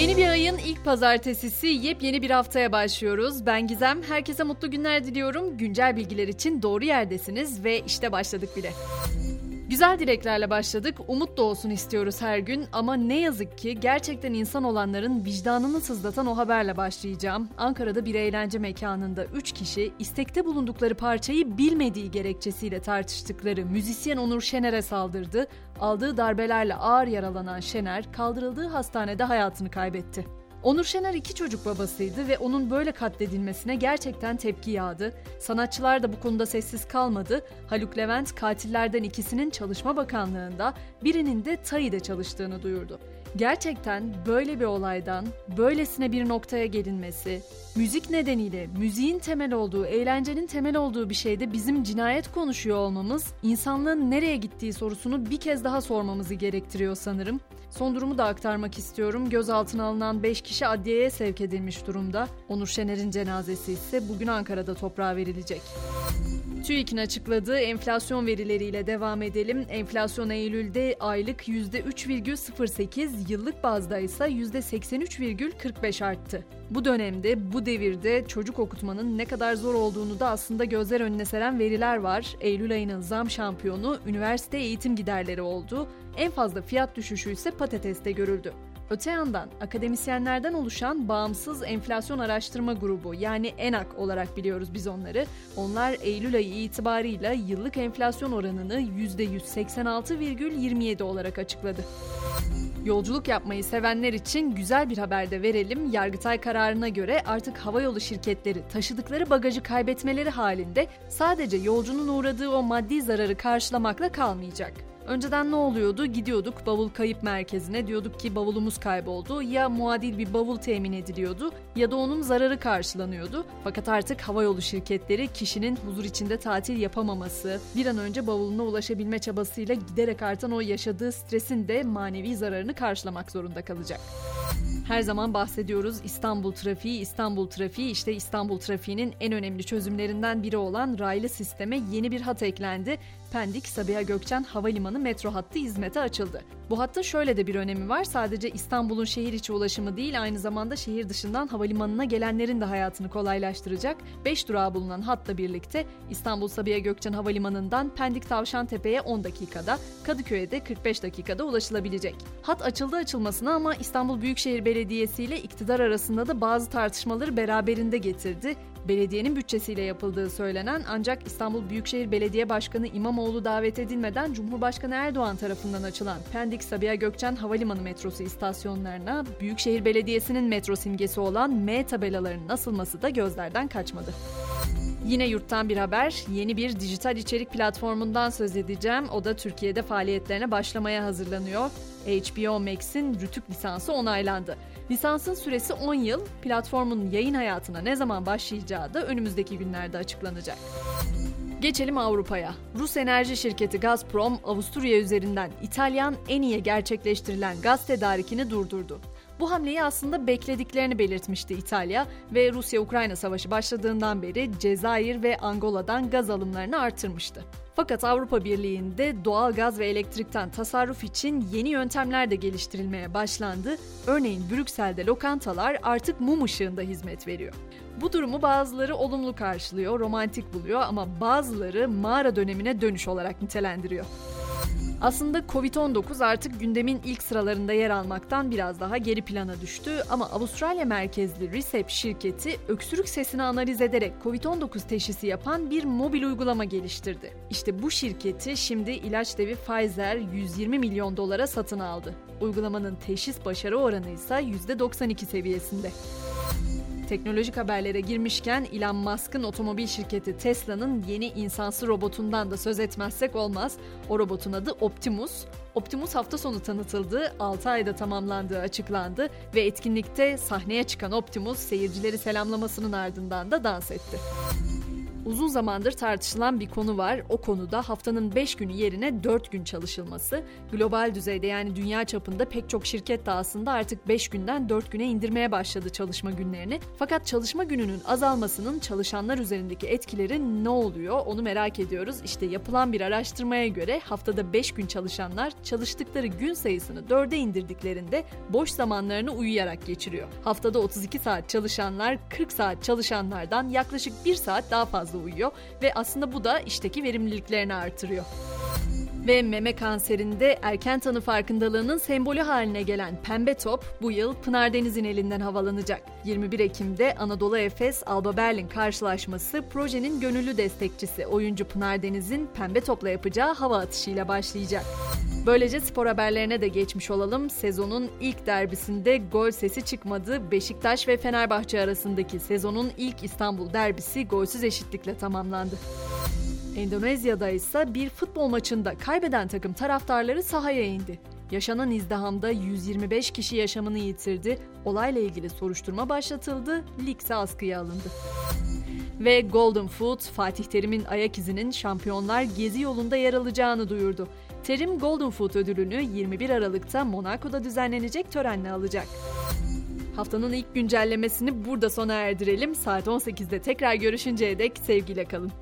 Yeni bir ayın ilk pazartesisi yepyeni bir haftaya başlıyoruz. Ben Gizem, herkese mutlu günler diliyorum. Güncel bilgiler için doğru yerdesiniz ve işte başladık bile. Güzel dileklerle başladık. Umut da olsun istiyoruz her gün ama ne yazık ki gerçekten insan olanların vicdanını sızlatan o haberle başlayacağım. Ankara'da bir eğlence mekanında 3 kişi istekte bulundukları parçayı bilmediği gerekçesiyle tartıştıkları müzisyen Onur Şener'e saldırdı. Aldığı darbelerle ağır yaralanan Şener kaldırıldığı hastanede hayatını kaybetti. Onur Şener iki çocuk babasıydı ve onun böyle katledilmesine gerçekten tepki yağdı. Sanatçılar da bu konuda sessiz kalmadı. Haluk Levent katillerden ikisinin Çalışma Bakanlığı'nda birinin de TAİ'de çalıştığını duyurdu. Gerçekten böyle bir olaydan böylesine bir noktaya gelinmesi, müzik nedeniyle müziğin temel olduğu, eğlencenin temel olduğu bir şeyde bizim cinayet konuşuyor olmamız, insanlığın nereye gittiği sorusunu bir kez daha sormamızı gerektiriyor sanırım. Son durumu da aktarmak istiyorum. Gözaltına alınan 5 kişi adliyeye sevk edilmiş durumda. Onur Şener'in cenazesi ise bugün Ankara'da toprağa verilecek. TÜİK'in açıkladığı enflasyon verileriyle devam edelim. Enflasyon Eylül'de aylık %3,08, yıllık bazda ise %83,45 arttı. Bu dönemde, bu devirde çocuk okutmanın ne kadar zor olduğunu da aslında gözler önüne seren veriler var. Eylül ayının zam şampiyonu üniversite eğitim giderleri oldu. En fazla fiyat düşüşü ise patateste görüldü. Öte yandan akademisyenlerden oluşan Bağımsız Enflasyon Araştırma Grubu yani ENAK olarak biliyoruz biz onları. Onlar Eylül ayı itibarıyla yıllık enflasyon oranını %186,27 olarak açıkladı. Yolculuk yapmayı sevenler için güzel bir haber de verelim. Yargıtay kararına göre artık havayolu şirketleri taşıdıkları bagajı kaybetmeleri halinde sadece yolcunun uğradığı o maddi zararı karşılamakla kalmayacak. Önceden ne oluyordu? Gidiyorduk bavul kayıp merkezine diyorduk ki bavulumuz kayboldu. Ya muadil bir bavul temin ediliyordu ya da onun zararı karşılanıyordu. Fakat artık havayolu şirketleri kişinin huzur içinde tatil yapamaması, bir an önce bavuluna ulaşabilme çabasıyla giderek artan o yaşadığı stresin de manevi zararını karşılamak zorunda kalacak. Her zaman bahsediyoruz İstanbul trafiği, İstanbul trafiği işte İstanbul trafiğinin en önemli çözümlerinden biri olan raylı sisteme yeni bir hat eklendi. Pendik Sabiha Gökçen Havalimanı metro hattı hizmete açıldı. Bu hattın şöyle de bir önemi var. Sadece İstanbul'un şehir içi ulaşımı değil aynı zamanda şehir dışından havalimanına gelenlerin de hayatını kolaylaştıracak. 5 durağı bulunan hatla birlikte İstanbul Sabiha Gökçen Havalimanı'ndan Pendik Tavşantepe'ye 10 dakikada, Kadıköy'e de 45 dakikada ulaşılabilecek. Hat açıldı açılmasına ama İstanbul Büyükşehir Belediyesi ile iktidar arasında da bazı tartışmaları beraberinde getirdi belediyenin bütçesiyle yapıldığı söylenen ancak İstanbul Büyükşehir Belediye Başkanı İmamoğlu davet edilmeden Cumhurbaşkanı Erdoğan tarafından açılan Pendik Sabiha Gökçen Havalimanı metrosu istasyonlarına Büyükşehir Belediyesi'nin metro simgesi olan M tabelalarının asılması da gözlerden kaçmadı. Yine yurttan bir haber, yeni bir dijital içerik platformundan söz edeceğim. O da Türkiye'de faaliyetlerine başlamaya hazırlanıyor. HBO Max'in Rütük lisansı onaylandı. Lisansın süresi 10 yıl, platformun yayın hayatına ne zaman başlayacağı da önümüzdeki günlerde açıklanacak. Geçelim Avrupa'ya. Rus enerji şirketi Gazprom, Avusturya üzerinden İtalyan Eni'ye gerçekleştirilen gaz tedarikini durdurdu. Bu hamleyi aslında beklediklerini belirtmişti İtalya ve Rusya-Ukrayna savaşı başladığından beri Cezayir ve Angola'dan gaz alımlarını artırmıştı. Fakat Avrupa Birliği'nde doğal gaz ve elektrikten tasarruf için yeni yöntemler de geliştirilmeye başlandı. Örneğin Brüksel'de lokantalar artık mum ışığında hizmet veriyor. Bu durumu bazıları olumlu karşılıyor, romantik buluyor ama bazıları mağara dönemine dönüş olarak nitelendiriyor. Aslında Covid-19 artık gündemin ilk sıralarında yer almaktan biraz daha geri plana düştü ama Avustralya merkezli Recep şirketi öksürük sesini analiz ederek Covid-19 teşhisi yapan bir mobil uygulama geliştirdi. İşte bu şirketi şimdi ilaç devi Pfizer 120 milyon dolara satın aldı. Uygulamanın teşhis başarı oranı ise %92 seviyesinde. Teknolojik haberlere girmişken Elon Musk'ın otomobil şirketi Tesla'nın yeni insansı robotundan da söz etmezsek olmaz. O robotun adı Optimus. Optimus hafta sonu tanıtıldı, 6 ayda tamamlandığı açıklandı ve etkinlikte sahneye çıkan Optimus seyircileri selamlamasının ardından da dans etti. Uzun zamandır tartışılan bir konu var. O konuda haftanın 5 günü yerine 4 gün çalışılması. Global düzeyde yani dünya çapında pek çok şirket de aslında artık 5 günden 4 güne indirmeye başladı çalışma günlerini. Fakat çalışma gününün azalmasının çalışanlar üzerindeki etkileri ne oluyor onu merak ediyoruz. İşte yapılan bir araştırmaya göre haftada 5 gün çalışanlar çalıştıkları gün sayısını 4'e indirdiklerinde boş zamanlarını uyuyarak geçiriyor. Haftada 32 saat çalışanlar 40 saat çalışanlardan yaklaşık 1 saat daha fazla uyuyor ve aslında bu da işteki verimliliklerini artırıyor. Ve meme kanserinde erken tanı farkındalığının sembolü haline gelen pembe top bu yıl Pınar Deniz'in elinden havalanacak. 21 Ekim'de Anadolu Efes Alba Berlin karşılaşması projenin gönüllü destekçisi oyuncu Pınar Deniz'in pembe topla yapacağı hava atışıyla başlayacak. Böylece spor haberlerine de geçmiş olalım. Sezonun ilk derbisinde gol sesi çıkmadı. Beşiktaş ve Fenerbahçe arasındaki sezonun ilk İstanbul derbisi golsüz eşitlikle tamamlandı. Endonezya'da ise bir futbol maçında kaybeden takım taraftarları sahaya indi. Yaşanan izdihamda 125 kişi yaşamını yitirdi. Olayla ilgili soruşturma başlatıldı. Lig ise askıya alındı. Ve Golden Foot, Fatih Terim'in ayak izinin şampiyonlar gezi yolunda yer alacağını duyurdu. Terim Golden Foot ödülünü 21 Aralık'ta Monaco'da düzenlenecek törenle alacak. Haftanın ilk güncellemesini burada sona erdirelim. Saat 18'de tekrar görüşünceye dek sevgiyle kalın.